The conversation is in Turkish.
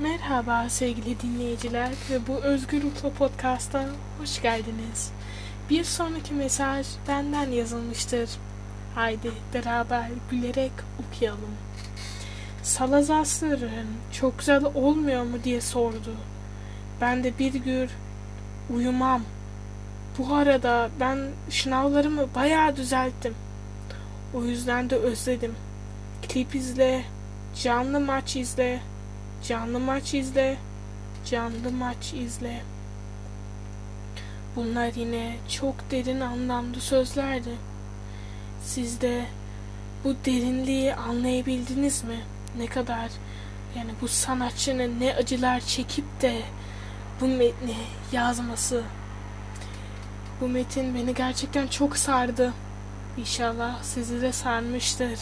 Merhaba sevgili dinleyiciler ve bu Özgür Ruhlu Podcast'a hoş geldiniz. Bir sonraki mesaj benden yazılmıştır. Haydi beraber gülerek okuyalım. Salazar çok güzel olmuyor mu diye sordu. Ben de bir gün uyumam. Bu arada ben şınavlarımı bayağı düzelttim. O yüzden de özledim. Klip izle, canlı maç izle, canlı maç izle, canlı maç izle. Bunlar yine çok derin anlamlı sözlerdi. Siz de bu derinliği anlayabildiniz mi? Ne kadar yani bu sanatçının ne acılar çekip de bu metni yazması. Bu metin beni gerçekten çok sardı. İnşallah sizi de sarmıştır.